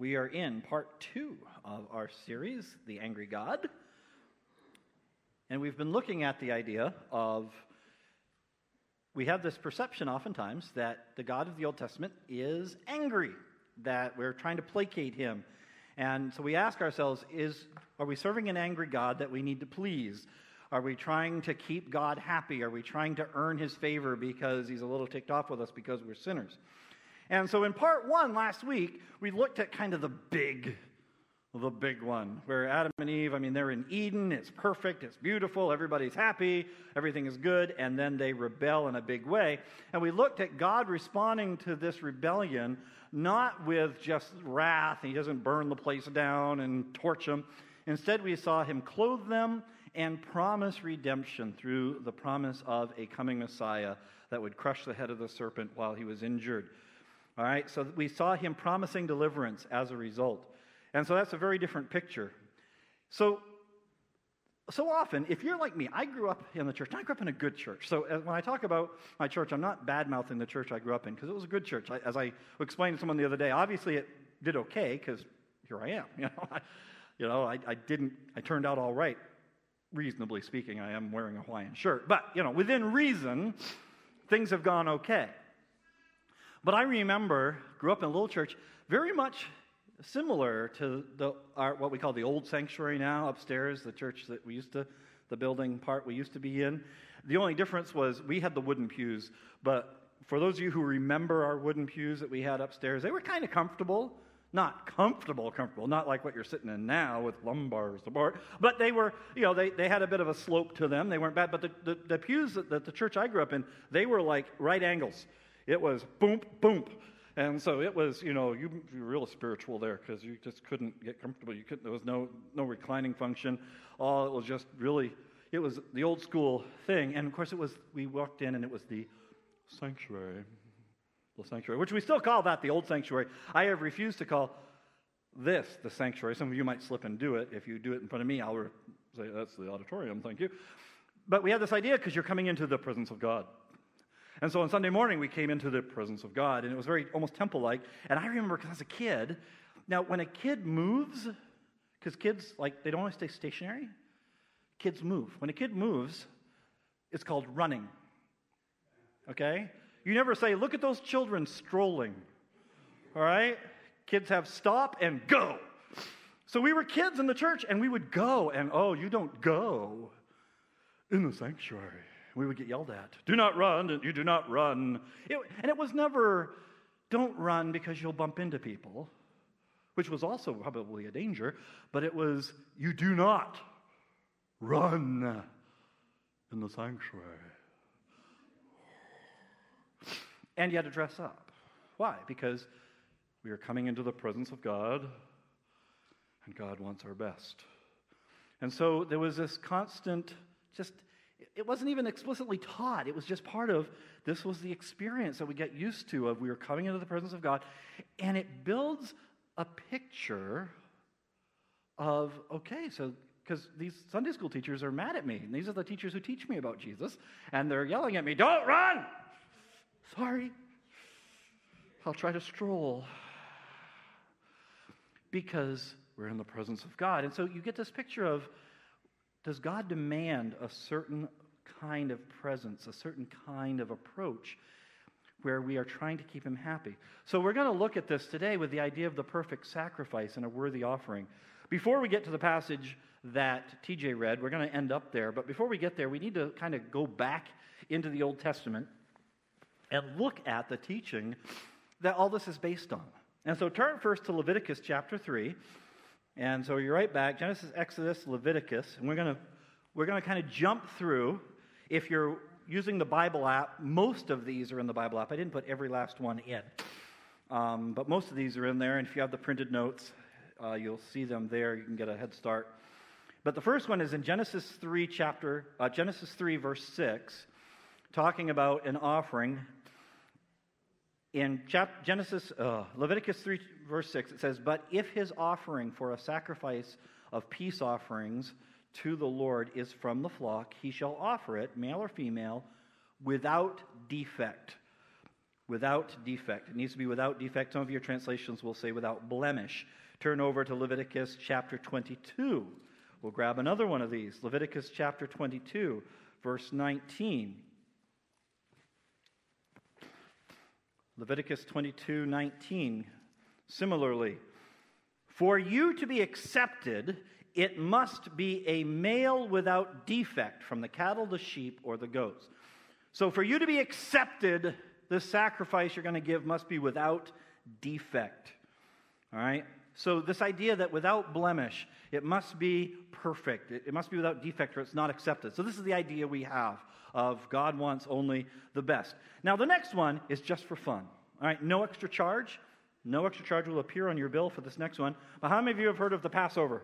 We are in part two of our series, The Angry God. And we've been looking at the idea of we have this perception oftentimes that the God of the Old Testament is angry, that we're trying to placate him. And so we ask ourselves is are we serving an angry God that we need to please? Are we trying to keep God happy? Are we trying to earn his favor because he's a little ticked off with us because we're sinners? And so in part one last week, we looked at kind of the big, the big one, where Adam and Eve, I mean, they're in Eden, it's perfect, it's beautiful, everybody's happy, everything is good, and then they rebel in a big way. And we looked at God responding to this rebellion not with just wrath, he doesn't burn the place down and torch them. Instead, we saw him clothe them and promise redemption through the promise of a coming Messiah that would crush the head of the serpent while he was injured. All right, so we saw him promising deliverance as a result. And so that's a very different picture. So, so often, if you're like me, I grew up in the church. I grew up in a good church. So uh, when I talk about my church, I'm not bad mouthing the church I grew up in because it was a good church. As I explained to someone the other day, obviously it did okay because here I am. You know, I, you know I, I didn't, I turned out all right, reasonably speaking. I am wearing a Hawaiian shirt. But, you know, within reason, things have gone okay. But I remember, grew up in a little church, very much similar to the, our, what we call the old sanctuary now upstairs, the church that we used to, the building part we used to be in. The only difference was we had the wooden pews, but for those of you who remember our wooden pews that we had upstairs, they were kind of comfortable. Not comfortable, comfortable, not like what you're sitting in now with lumbar support, but they were, you know, they, they had a bit of a slope to them. They weren't bad, but the, the, the pews that, that the church I grew up in, they were like right angles. It was boom, boom. And so it was, you know, you, you were real spiritual there because you just couldn't get comfortable. You couldn't, there was no, no reclining function. All it was just really, it was the old school thing. And of course, it was, we walked in and it was the sanctuary, the sanctuary, which we still call that the old sanctuary. I have refused to call this the sanctuary. Some of you might slip and do it. If you do it in front of me, I'll re- say, that's the auditorium, thank you. But we had this idea because you're coming into the presence of God. And so on Sunday morning, we came into the presence of God, and it was very almost temple like. And I remember because as a kid, now when a kid moves, because kids, like, they don't always stay stationary, kids move. When a kid moves, it's called running. Okay? You never say, look at those children strolling. All right? Kids have stop and go. So we were kids in the church, and we would go, and oh, you don't go in the sanctuary we would get yelled at. Do not run, you do not run. It, and it was never, don't run because you'll bump into people, which was also probably a danger, but it was, you do not run in the sanctuary. And you had to dress up. Why? Because we are coming into the presence of God, and God wants our best. And so there was this constant, just it wasn't even explicitly taught. It was just part of this was the experience that we get used to of we were coming into the presence of God. And it builds a picture of, okay, so because these Sunday school teachers are mad at me. And these are the teachers who teach me about Jesus. And they're yelling at me, don't run! Sorry. I'll try to stroll. Because we're in the presence of God. And so you get this picture of does God demand a certain kind of presence, a certain kind of approach where we are trying to keep Him happy? So we're going to look at this today with the idea of the perfect sacrifice and a worthy offering. Before we get to the passage that TJ read, we're going to end up there. But before we get there, we need to kind of go back into the Old Testament and look at the teaching that all this is based on. And so turn first to Leviticus chapter 3. And so you're right back Genesis, Exodus, Leviticus, and we're going to we're going to kind of jump through. If you're using the Bible app, most of these are in the Bible app. I didn't put every last one in, um, but most of these are in there. And if you have the printed notes, uh, you'll see them there. You can get a head start. But the first one is in Genesis 3, chapter uh, Genesis 3, verse 6, talking about an offering in Genesis, uh, Leviticus 3, verse 6, it says, But if his offering for a sacrifice of peace offerings to the Lord is from the flock, he shall offer it, male or female, without defect. without defect. It needs to be without defect. Some of your translations will say without blemish. Turn over to Leviticus chapter 22. We'll grab another one of these. Leviticus chapter 22, verse 19. Leviticus 22, 19. Similarly, for you to be accepted, it must be a male without defect from the cattle, the sheep, or the goats. So, for you to be accepted, the sacrifice you're going to give must be without defect. All right? So, this idea that without blemish, it must be perfect, it, it must be without defect, or it's not accepted. So, this is the idea we have of God wants only the best. Now, the next one is just for fun. All right? No extra charge. No extra charge will appear on your bill for this next one. But how many of you have heard of the Passover?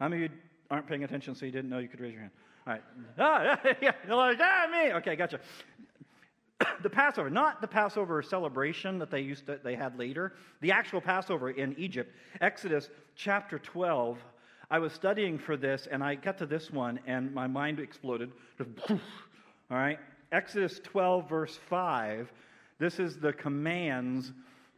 How many of you aren't paying attention so you didn't know you could raise your hand? All right. Ah, yeah, You're like, ah, me. Okay, gotcha. the Passover, not the Passover celebration that they used to, they had later. The actual Passover in Egypt, Exodus chapter 12. I was studying for this and I got to this one and my mind exploded. All right. Exodus 12, verse 5. This is the commands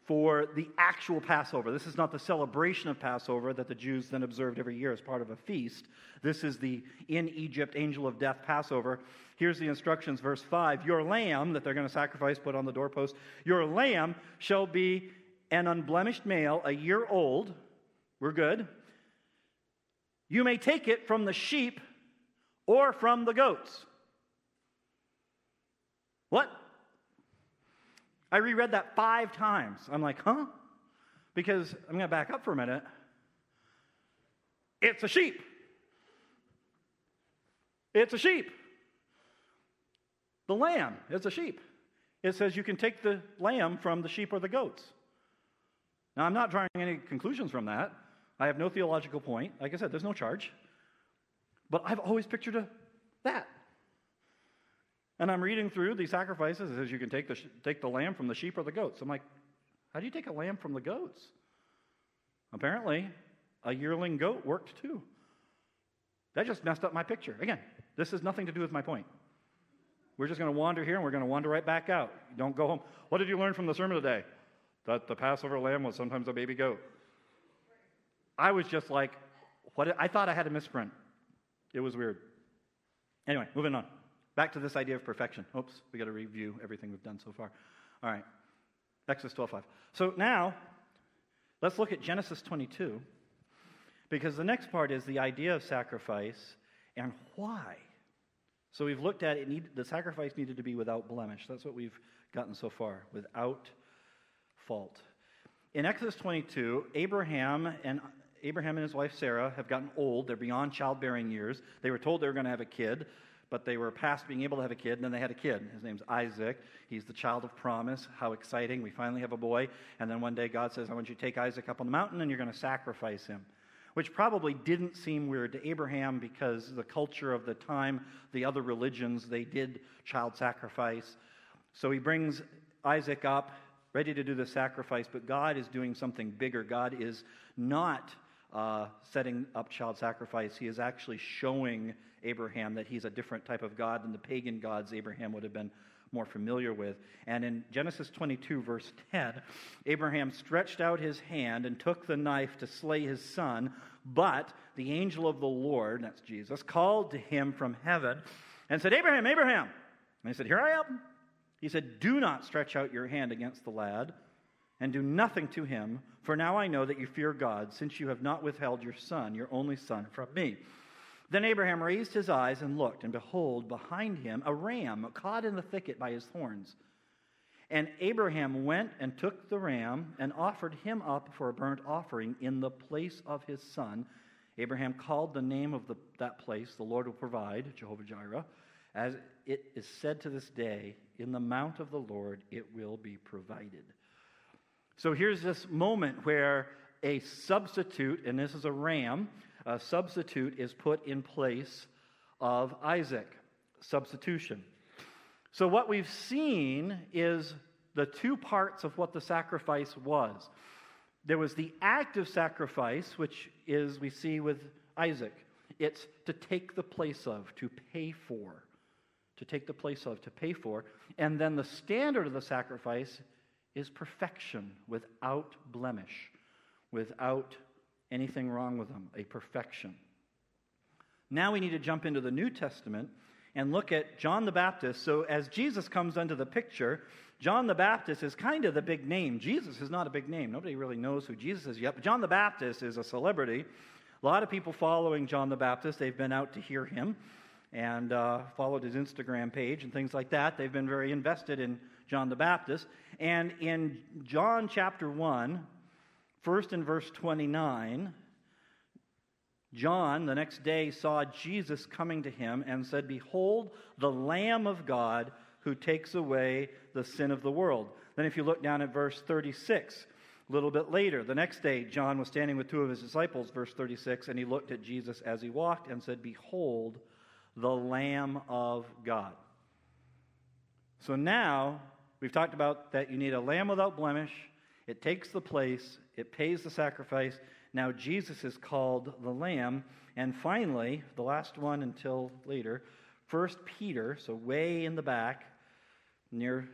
for the actual Passover. This is not the celebration of Passover that the Jews then observed every year as part of a feast. This is the in Egypt angel of death Passover. Here's the instructions, verse 5 Your lamb that they're going to sacrifice, put on the doorpost, your lamb shall be an unblemished male, a year old. We're good. You may take it from the sheep or from the goats. What? I reread that five times. I'm like, huh? Because I'm going to back up for a minute. It's a sheep. It's a sheep. The lamb is a sheep. It says you can take the lamb from the sheep or the goats. Now, I'm not drawing any conclusions from that. I have no theological point. Like I said, there's no charge. But I've always pictured a, that. And I'm reading through these sacrifices. It says you can take the, take the lamb from the sheep or the goats. I'm like, how do you take a lamb from the goats? Apparently, a yearling goat worked too. That just messed up my picture. Again, this has nothing to do with my point. We're just going to wander here and we're going to wander right back out. Don't go home. What did you learn from the sermon today? That the Passover lamb was sometimes a baby goat. I was just like, what? I thought I had a misprint. It was weird. Anyway, moving on. Back to this idea of perfection. Oops, we got to review everything we've done so far. All right. Exodus 12:5. So now, let's look at Genesis 22, because the next part is the idea of sacrifice and why. So we've looked at it. Need, the sacrifice needed to be without blemish. That's what we've gotten so far, without fault. In Exodus 22, Abraham and Abraham and his wife Sarah have gotten old. They're beyond childbearing years. They were told they were going to have a kid but they were past being able to have a kid, and then they had a kid. His name's Isaac. He's the child of promise. How exciting. We finally have a boy. And then one day God says, I want you to take Isaac up on the mountain, and you're going to sacrifice him. Which probably didn't seem weird to Abraham because the culture of the time, the other religions, they did child sacrifice. So he brings Isaac up, ready to do the sacrifice, but God is doing something bigger. God is not uh, setting up child sacrifice, he is actually showing Abraham that he's a different type of God than the pagan gods Abraham would have been more familiar with. And in Genesis 22, verse 10, Abraham stretched out his hand and took the knife to slay his son, but the angel of the Lord, that's Jesus, called to him from heaven and said, Abraham, Abraham. And he said, Here I am. He said, Do not stretch out your hand against the lad and do nothing to him, for now I know that you fear God, since you have not withheld your son, your only son, from me. Then Abraham raised his eyes and looked, and behold, behind him a ram caught in the thicket by his horns. And Abraham went and took the ram and offered him up for a burnt offering in the place of his son. Abraham called the name of the, that place, the Lord will provide, Jehovah Jireh. As it is said to this day, in the mount of the Lord it will be provided. So here's this moment where a substitute, and this is a ram, a substitute is put in place of Isaac. Substitution. So what we've seen is the two parts of what the sacrifice was. There was the act of sacrifice, which is we see with Isaac. It's to take the place of, to pay for. to take the place of, to pay for. And then the standard of the sacrifice is perfection without blemish, without anything wrong with them, a perfection. Now we need to jump into the New Testament and look at John the Baptist. So as Jesus comes into the picture, John the Baptist is kind of the big name. Jesus is not a big name. Nobody really knows who Jesus is yet, but John the Baptist is a celebrity. A lot of people following John the Baptist, they've been out to hear him and uh, followed his Instagram page and things like that. They've been very invested in John the Baptist. And in John chapter 1, first in verse 29, John the next day saw Jesus coming to him and said, Behold, the Lamb of God who takes away the sin of the world. Then, if you look down at verse 36, a little bit later, the next day, John was standing with two of his disciples, verse 36, and he looked at Jesus as he walked and said, Behold, the Lamb of God. So now we've talked about that you need a lamb without blemish. It takes the place, it pays the sacrifice. Now Jesus is called the Lamb. And finally, the last one until later, First Peter, so way in the back, near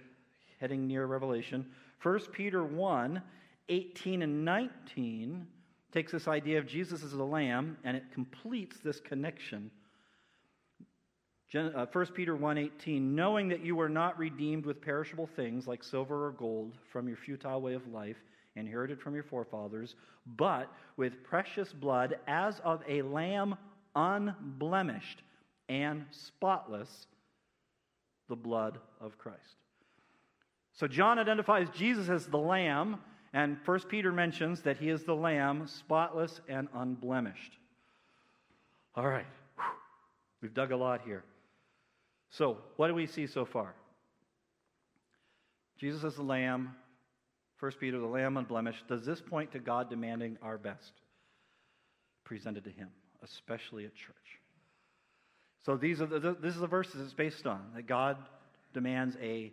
heading near Revelation. First Peter 1, 18 and 19 takes this idea of Jesus as the Lamb and it completes this connection 1 uh, Peter 1:18 knowing that you were not redeemed with perishable things like silver or gold from your futile way of life inherited from your forefathers but with precious blood as of a lamb unblemished and spotless the blood of Christ. So John identifies Jesus as the lamb and 1 Peter mentions that he is the lamb spotless and unblemished. All right. We've dug a lot here. So, what do we see so far? Jesus is the Lamb, First Peter, the Lamb unblemished. Does this point to God demanding our best presented to Him, especially at church? So, these are the, this is the verses it's based on that God demands a,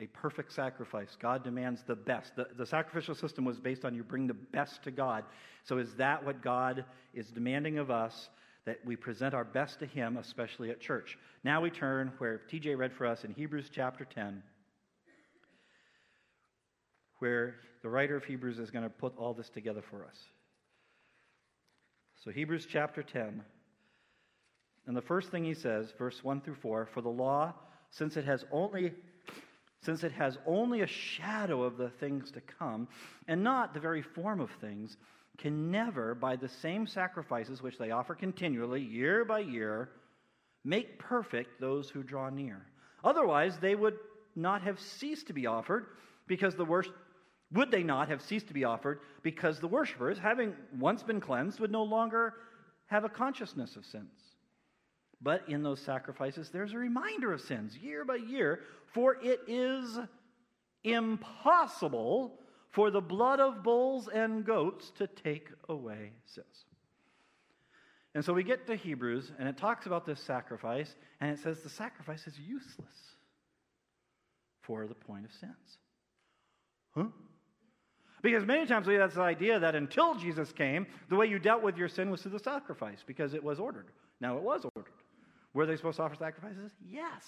a perfect sacrifice. God demands the best. The, the sacrificial system was based on you bring the best to God. So, is that what God is demanding of us? That we present our best to Him, especially at church. Now we turn where TJ read for us in Hebrews chapter 10, where the writer of Hebrews is going to put all this together for us. So, Hebrews chapter 10, and the first thing he says, verse 1 through 4 For the law, since it has only since it has only a shadow of the things to come, and not the very form of things, can never, by the same sacrifices which they offer continually, year by year, make perfect those who draw near. Otherwise, they would not have ceased to be offered, because the worship would they not have ceased to be offered because the worshippers, having once been cleansed, would no longer have a consciousness of sins. But in those sacrifices, there's a reminder of sins year by year, for it is impossible for the blood of bulls and goats to take away sins. And so we get to Hebrews, and it talks about this sacrifice, and it says the sacrifice is useless for the point of sins. Huh? Because many times we have this idea that until Jesus came, the way you dealt with your sin was through the sacrifice, because it was ordered. Now, it was ordered. Were they supposed to offer sacrifices? Yes.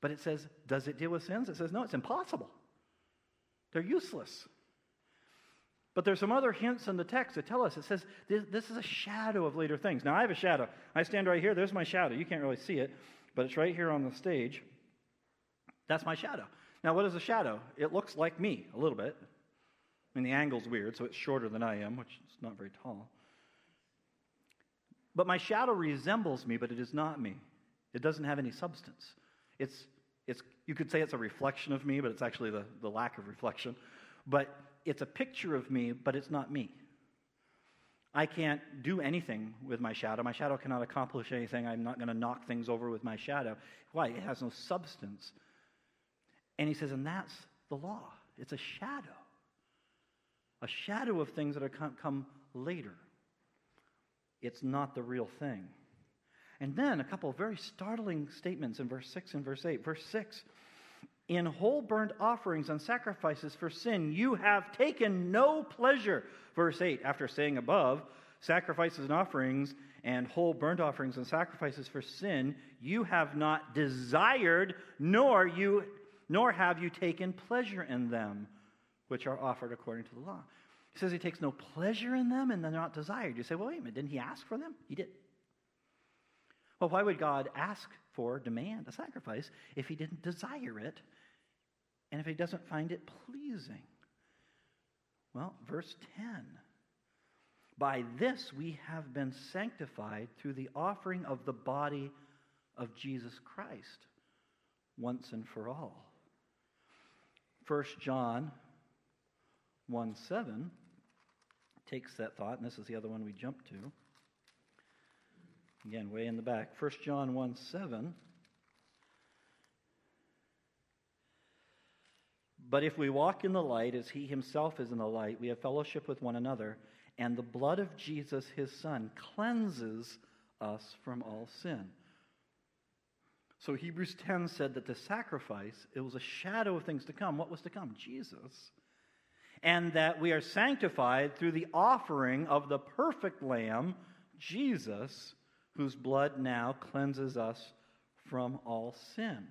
But it says, does it deal with sins? It says, no, it's impossible. They're useless. But there's some other hints in the text that tell us it says this, this, is a shadow of later things. Now, I have a shadow. I stand right here. There's my shadow. You can't really see it, but it's right here on the stage. That's my shadow. Now, what is a shadow? It looks like me a little bit. I mean, the angle's weird, so it's shorter than I am, which is not very tall. But my shadow resembles me, but it is not me. It doesn't have any substance. It's it's, you could say it's a reflection of me, but it's actually the, the lack of reflection. But it's a picture of me, but it's not me. I can't do anything with my shadow. My shadow cannot accomplish anything. I'm not going to knock things over with my shadow. Why? It has no substance. And he says, and that's the law. It's a shadow. A shadow of things that are come later. It's not the real thing. And then a couple of very startling statements in verse 6 and verse 8. Verse 6 In whole burnt offerings and sacrifices for sin, you have taken no pleasure. Verse 8, after saying above, sacrifices and offerings and whole burnt offerings and sacrifices for sin, you have not desired, nor you nor have you taken pleasure in them, which are offered according to the law. He says he takes no pleasure in them and they're not desired. You say, well, wait a minute, didn't he ask for them? He did. Well, why would God ask for, demand a sacrifice if he didn't desire it and if he doesn't find it pleasing? Well, verse 10 By this we have been sanctified through the offering of the body of Jesus Christ once and for all. 1 John 1 7 takes that thought, and this is the other one we jump to. Again, way in the back. 1 John 1 7. But if we walk in the light as he himself is in the light, we have fellowship with one another, and the blood of Jesus, his son, cleanses us from all sin. So Hebrews 10 said that the sacrifice, it was a shadow of things to come. What was to come? Jesus. And that we are sanctified through the offering of the perfect lamb, Jesus, whose blood now cleanses us from all sin.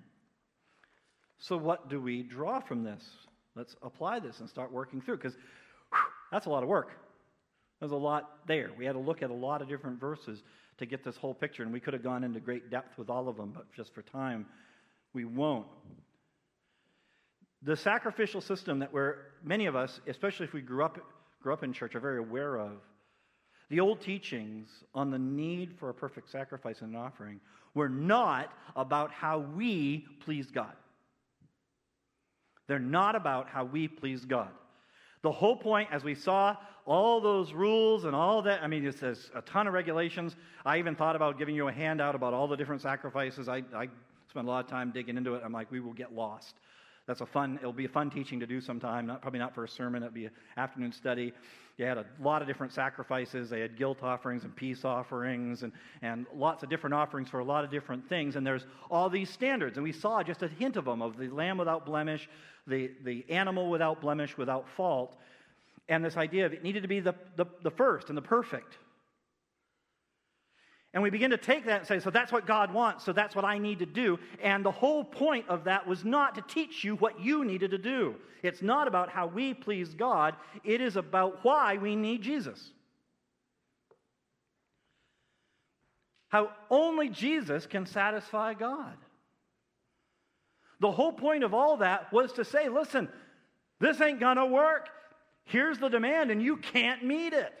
So, what do we draw from this? Let's apply this and start working through because that's a lot of work. There's a lot there. We had to look at a lot of different verses to get this whole picture, and we could have gone into great depth with all of them, but just for time, we won't. The sacrificial system that we're, many of us, especially if we grew up, grew up in church, are very aware of. The old teachings on the need for a perfect sacrifice and an offering were not about how we please God. They're not about how we please God. The whole point, as we saw, all those rules and all that, I mean, it says a ton of regulations. I even thought about giving you a handout about all the different sacrifices. I, I spent a lot of time digging into it. I'm like, we will get lost. That's a fun, it'll be a fun teaching to do sometime. Not, probably not for a sermon, it'll be an afternoon study. They had a lot of different sacrifices. They had guilt offerings and peace offerings and, and lots of different offerings for a lot of different things. And there's all these standards. And we saw just a hint of them of the lamb without blemish, the, the animal without blemish, without fault. And this idea of it needed to be the, the, the first and the perfect. And we begin to take that and say, so that's what God wants, so that's what I need to do. And the whole point of that was not to teach you what you needed to do. It's not about how we please God, it is about why we need Jesus. How only Jesus can satisfy God. The whole point of all that was to say, listen, this ain't gonna work. Here's the demand, and you can't meet it.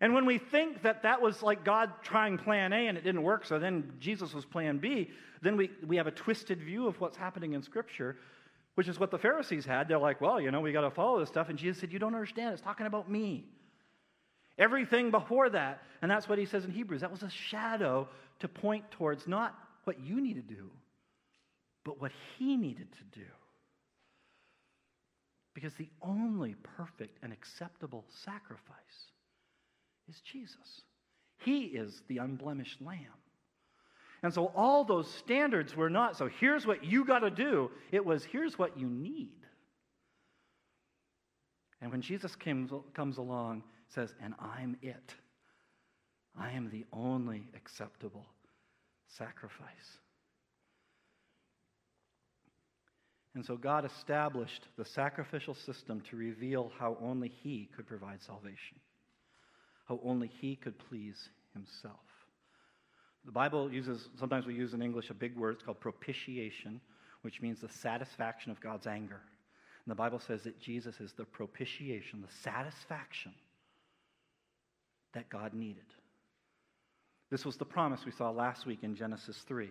And when we think that that was like God trying plan A and it didn't work, so then Jesus was plan B, then we, we have a twisted view of what's happening in Scripture, which is what the Pharisees had. They're like, well, you know, we got to follow this stuff. And Jesus said, you don't understand. It's talking about me. Everything before that, and that's what he says in Hebrews, that was a shadow to point towards not what you need to do, but what he needed to do. Because the only perfect and acceptable sacrifice is Jesus. He is the unblemished lamb. And so all those standards were not, so here's what you got to do. It was, here's what you need. And when Jesus comes, comes along, says, and I'm it. I am the only acceptable sacrifice. And so God established the sacrificial system to reveal how only He could provide salvation how only he could please himself. The Bible uses, sometimes we use in English a big word, it's called propitiation, which means the satisfaction of God's anger. And the Bible says that Jesus is the propitiation, the satisfaction that God needed. This was the promise we saw last week in Genesis 3,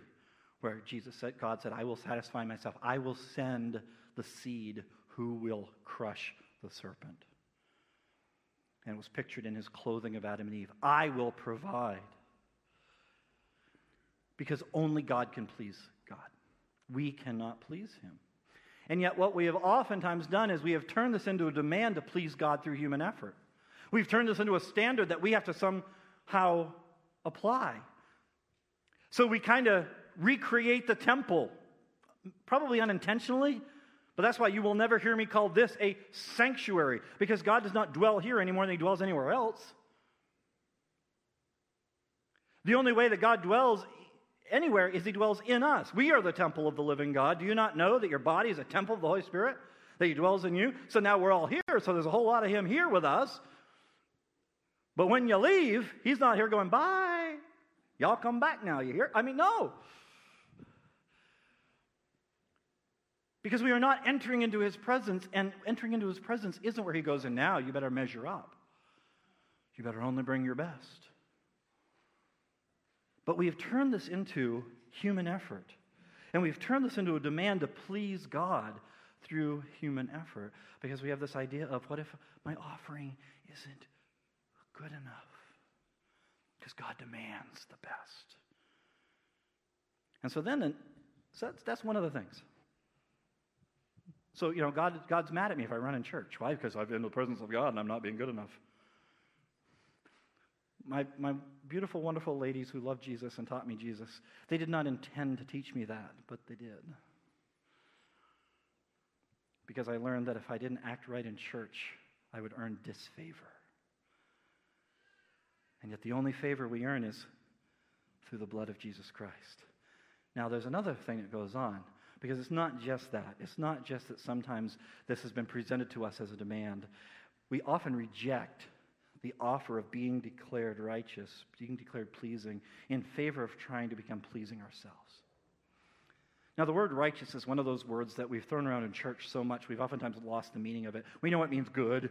where Jesus said, God said, I will satisfy myself. I will send the seed who will crush the serpent and was pictured in his clothing of Adam and Eve. I will provide. Because only God can please God. We cannot please him. And yet, what we have oftentimes done is we have turned this into a demand to please God through human effort. We've turned this into a standard that we have to somehow apply. So we kind of recreate the temple, probably unintentionally, But that's why you will never hear me call this a sanctuary, because God does not dwell here any more than he dwells anywhere else. The only way that God dwells anywhere is he dwells in us. We are the temple of the living God. Do you not know that your body is a temple of the Holy Spirit? That he dwells in you? So now we're all here, so there's a whole lot of him here with us. But when you leave, he's not here going, bye. Y'all come back now, you hear? I mean, no. Because we are not entering into his presence, and entering into his presence isn't where he goes in now. You better measure up. You better only bring your best. But we have turned this into human effort. And we've turned this into a demand to please God through human effort because we have this idea of what if my offering isn't good enough? Because God demands the best. And so then, so that's, that's one of the things. So, you know, God, God's mad at me if I run in church. Why? Because I've been in the presence of God and I'm not being good enough. My, my beautiful, wonderful ladies who loved Jesus and taught me Jesus, they did not intend to teach me that, but they did. Because I learned that if I didn't act right in church, I would earn disfavor. And yet, the only favor we earn is through the blood of Jesus Christ. Now, there's another thing that goes on. Because it's not just that. It's not just that sometimes this has been presented to us as a demand. We often reject the offer of being declared righteous, being declared pleasing, in favor of trying to become pleasing ourselves. Now, the word righteous is one of those words that we've thrown around in church so much we've oftentimes lost the meaning of it. We know it means good.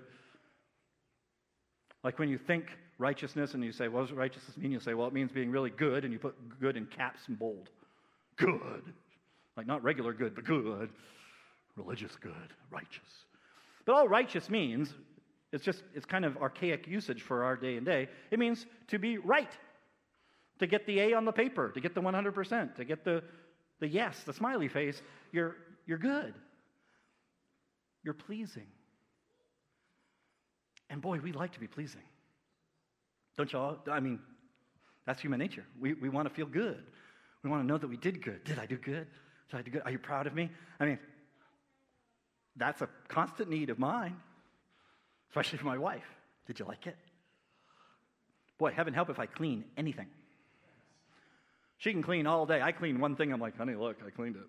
Like when you think righteousness and you say, what does righteousness mean? You say, well, it means being really good, and you put good in caps and bold. Good. Like not regular good, but good. Religious good, righteous. But all righteous means, it's just, it's kind of archaic usage for our day and day. It means to be right, to get the A on the paper, to get the 100%, to get the, the yes, the smiley face. You're, you're good. You're pleasing. And boy, we like to be pleasing. Don't y'all? I mean, that's human nature. We, we want to feel good. We want to know that we did good. Did I do good? Did I do good? Are you proud of me? I mean, that's a constant need of mine, especially for my wife. Did you like it? Boy, heaven help if I clean anything. She can clean all day. I clean one thing. I'm like, honey, look, I cleaned it.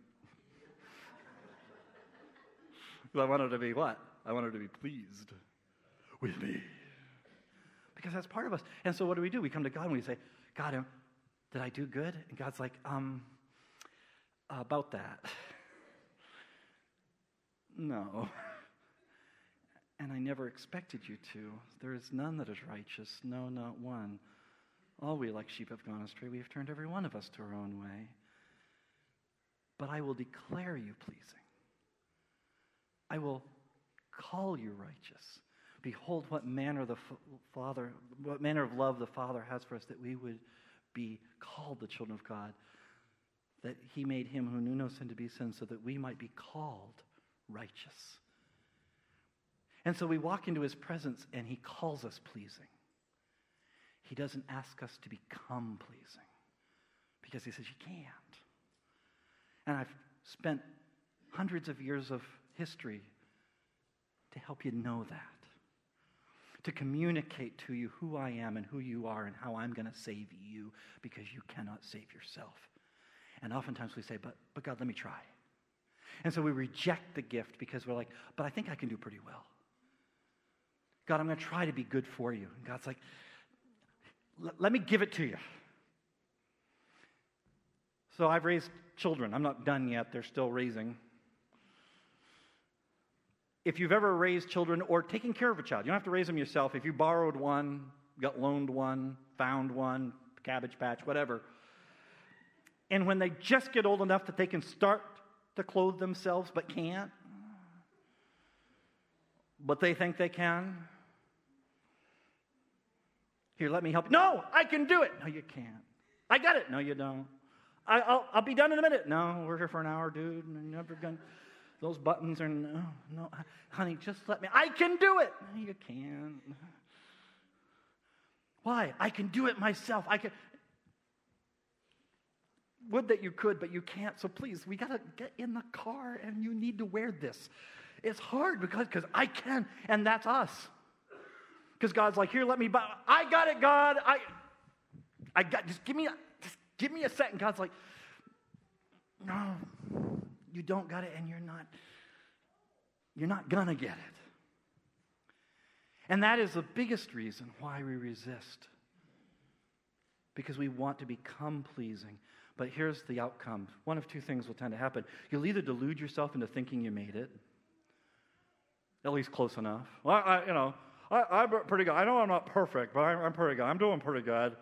I want her to be what? I want her to be pleased with me. Because that's part of us. And so what do we do? We come to God and we say, God, did I do good? And God's like, um, about that. No. And I never expected you to. There is none that is righteous, no, not one. All we like sheep have gone astray. We have turned every one of us to our own way. But I will declare you pleasing. I will call you righteous. Behold, what manner the Father, what manner of love the Father has for us, that we would be called the children of God that he made him who knew no sin to be sin so that we might be called righteous. And so we walk into his presence and he calls us pleasing. He doesn't ask us to become pleasing because he says you can't. And I've spent hundreds of years of history to help you know that. To communicate to you who I am and who you are and how I'm going to save you because you cannot save yourself. And oftentimes we say, but, but God, let me try. And so we reject the gift because we're like, but I think I can do pretty well. God, I'm going to try to be good for you. And God's like, let me give it to you. So I've raised children. I'm not done yet, they're still raising. If you've ever raised children or taken care of a child, you don't have to raise them yourself. If you borrowed one, got loaned one, found one, cabbage patch, whatever, and when they just get old enough that they can start to clothe themselves but can't, but they think they can. Here, let me help you. No, I can do it. No, you can't. I got it. No, you don't. I, will I'll be done in a minute. No, we're here for an hour, dude. Never gonna, those buttons are no, no, honey. Just let me. I can do it. No, you can't. Why? I can do it myself. I can. Would that you could, but you can't. So please, we got to get in the car and you need to wear this. It's hard because because I can, and that's us. Because God's like, here, let me buy. I got it, God. I, I got. Just give me, a, just give me a second. God's like, no, you don't got it, and you're not. You're not gonna get it. And that is the biggest reason why we resist. Because we want to become pleasing. But here's the outcome. One of two things will tend to happen. You'll either delude yourself into thinking you made it, at least close enough. Well, I, you know, I, am pretty good. I know I'm not perfect, but I'm, I'm pretty good. I'm doing pretty good.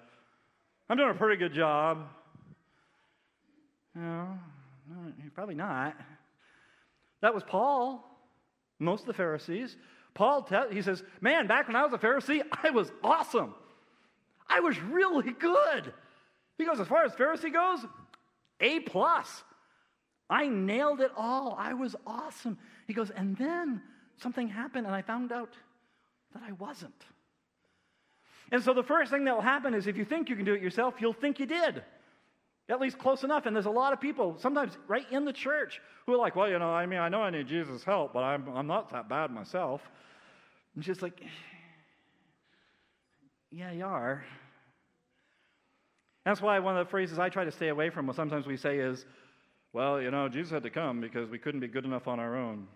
I'm doing a pretty good job. You know, probably not. That was Paul, most of the Pharisees. Paul, te- he says, Man, back when I was a Pharisee, I was awesome. I was really good. He goes, As far as Pharisee goes, A plus. I nailed it all. I was awesome. He goes, And then something happened, and I found out that I wasn't. And so the first thing that will happen is if you think you can do it yourself, you'll think you did. At least close enough. And there's a lot of people, sometimes right in the church, who are like, well, you know, I mean, I know I need Jesus' help, but I'm, I'm not that bad myself. And she's like, yeah, you are. That's why one of the phrases I try to stay away from, what sometimes we say is, well, you know, Jesus had to come because we couldn't be good enough on our own.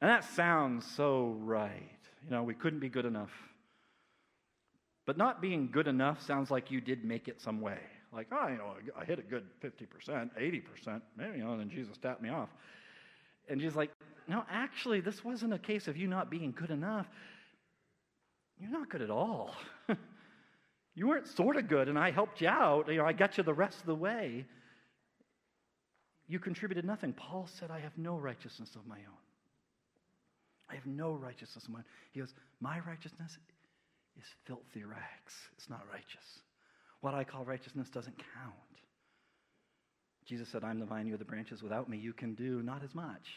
And that sounds so right. You know, we couldn't be good enough. But not being good enough sounds like you did make it some way. Like, oh, you know, I hit a good 50%, 80%, maybe, you know, and then Jesus tapped me off. And Jesus like, no, actually, this wasn't a case of you not being good enough. You're not good at all. you weren't sort of good, and I helped you out. You know, I got you the rest of the way. You contributed nothing. Paul said, I have no righteousness of my own. I have no righteousness of mine. He goes, My righteousness is filthy rags. It's not righteous. What I call righteousness doesn't count. Jesus said, I'm the vine, you're the branches. Without me, you can do not as much.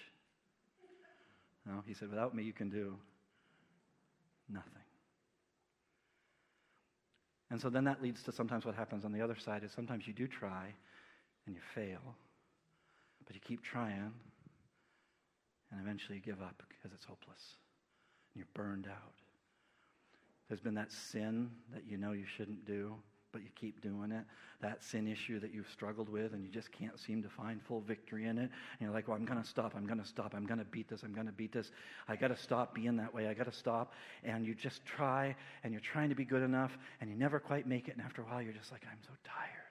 No, he said, without me, you can do nothing. And so then that leads to sometimes what happens on the other side is sometimes you do try and you fail, but you keep trying and eventually you give up because it's hopeless and you're burned out. There's been that sin that you know you shouldn't do, but you keep doing it. That sin issue that you've struggled with and you just can't seem to find full victory in it. And you're like, well, I'm going to stop. I'm going to stop. I'm going to beat this. I'm going to beat this. I got to stop being that way. I got to stop. And you just try and you're trying to be good enough and you never quite make it. And after a while, you're just like, I'm so tired.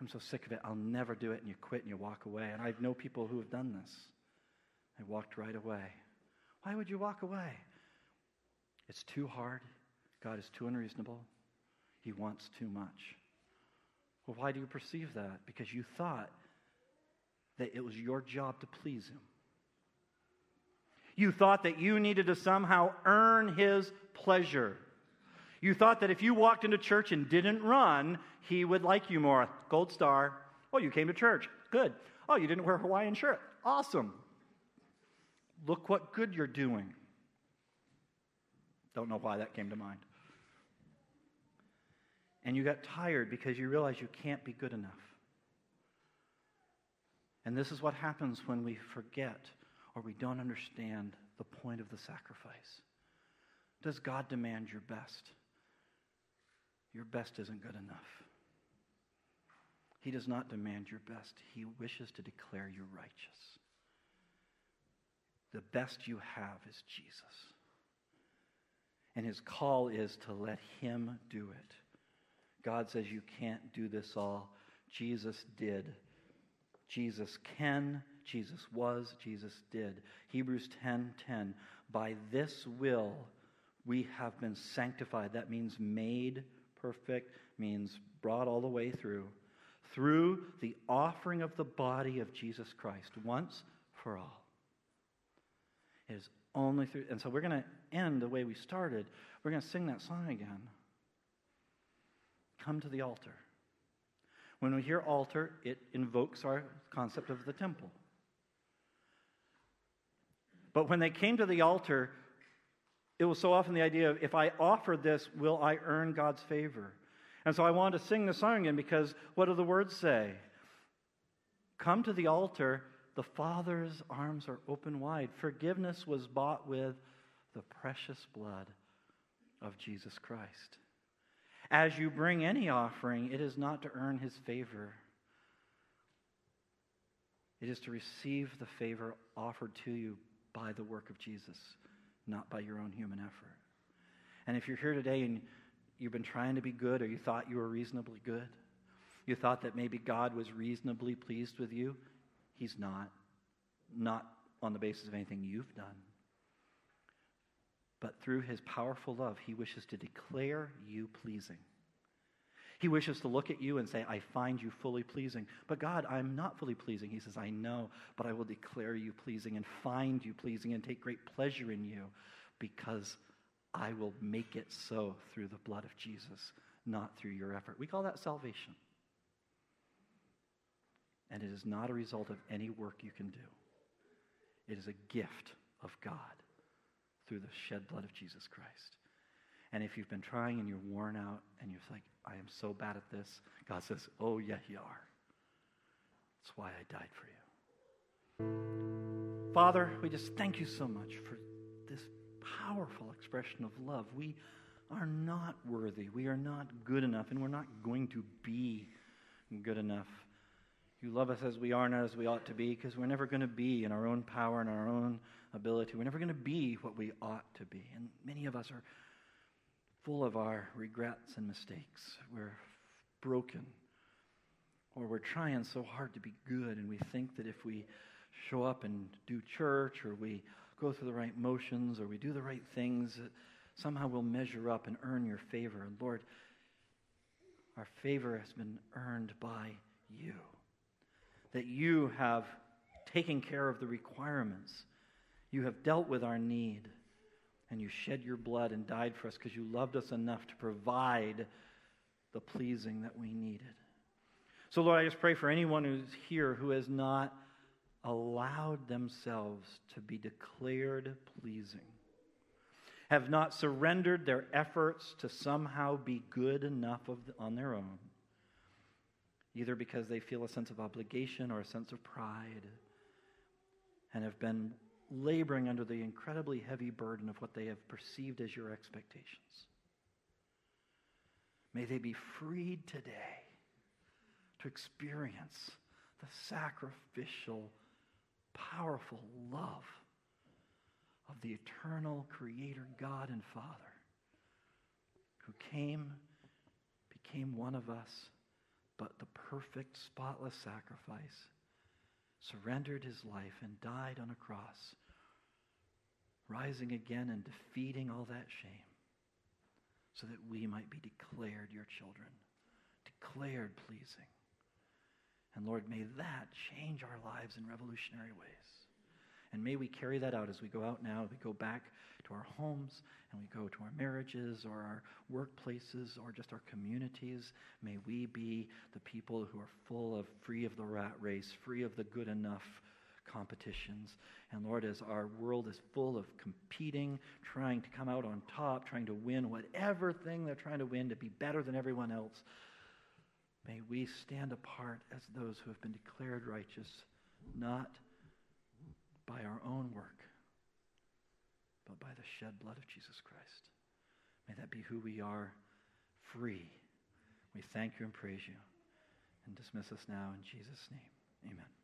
I'm so sick of it. I'll never do it. And you quit and you walk away. And I know people who have done this. They walked right away. Why would you walk away? It's too hard. God is too unreasonable. He wants too much. Well, why do you perceive that? Because you thought that it was your job to please Him. You thought that you needed to somehow earn His pleasure. You thought that if you walked into church and didn't run, He would like you more. Gold star. Oh, you came to church. Good. Oh, you didn't wear a Hawaiian shirt. Awesome. Look what good you're doing. Don't know why that came to mind. And you got tired because you realize you can't be good enough. And this is what happens when we forget or we don't understand the point of the sacrifice. Does God demand your best? Your best isn't good enough. He does not demand your best. He wishes to declare you righteous the best you have is Jesus. And his call is to let him do it. God says you can't do this all. Jesus did. Jesus can, Jesus was, Jesus did. Hebrews 10 10. By this will we have been sanctified. That means made perfect, means brought all the way through. Through the offering of the body of Jesus Christ, once for all. It is only through. And so we're going to end the way we started. We're going to sing that song again. Come to the altar. When we hear altar, it invokes our concept of the temple. But when they came to the altar, it was so often the idea of if I offer this, will I earn God's favor? And so I wanted to sing the song again because what do the words say? Come to the altar. The Father's arms are open wide. Forgiveness was bought with the precious blood of Jesus Christ. As you bring any offering, it is not to earn his favor. It is to receive the favor offered to you by the work of Jesus, not by your own human effort. And if you're here today and you've been trying to be good or you thought you were reasonably good, you thought that maybe God was reasonably pleased with you, He's not. Not on the basis of anything you've done. But through His powerful love, He wishes to declare you pleasing. He wishes to look at you and say, I find you fully pleasing. But God, I'm not fully pleasing. He says, I know, but I will declare you pleasing and find you pleasing and take great pleasure in you because I will make it so through the blood of Jesus, not through your effort. We call that salvation. And it is not a result of any work you can do, it is a gift of God through the shed blood of Jesus Christ. And if you've been trying and you're worn out and you're like, I am so bad at this, God says, Oh, yeah, you are. That's why I died for you. Father, we just thank you so much for this powerful expression of love. We are not worthy. We are not good enough, and we're not going to be good enough. You love us as we are, not as we ought to be, because we're never going to be in our own power and our own ability. We're never going to be what we ought to be. And many of us are full of our regrets and mistakes. We're broken. Or we're trying so hard to be good, and we think that if we show up and do church, or we go through the right motions, or we do the right things, somehow we'll measure up and earn your favor. And Lord, our favor has been earned by you. That you have taken care of the requirements, you have dealt with our need and you shed your blood and died for us because you loved us enough to provide the pleasing that we needed. So, Lord, I just pray for anyone who's here who has not allowed themselves to be declared pleasing, have not surrendered their efforts to somehow be good enough the, on their own, either because they feel a sense of obligation or a sense of pride, and have been laboring under the incredibly heavy burden of what they have perceived as your expectations. May they be freed today to experience the sacrificial, powerful love of the eternal Creator God and Father who came, became one of us, but the perfect, spotless sacrifice, surrendered his life and died on a cross rising again and defeating all that shame so that we might be declared your children, declared pleasing. And Lord, may that change our lives in revolutionary ways. And may we carry that out as we go out now, we go back to our homes and we go to our marriages or our workplaces or just our communities. May we be the people who are full of, free of the rat race, free of the good enough competitions. And Lord, as our world is full of competing, trying to come out on top, trying to win whatever thing they're trying to win to be better than everyone else, may we stand apart as those who have been declared righteous, not by our own work, but by the shed blood of Jesus Christ. May that be who we are, free. We thank you and praise you. And dismiss us now in Jesus' name. Amen.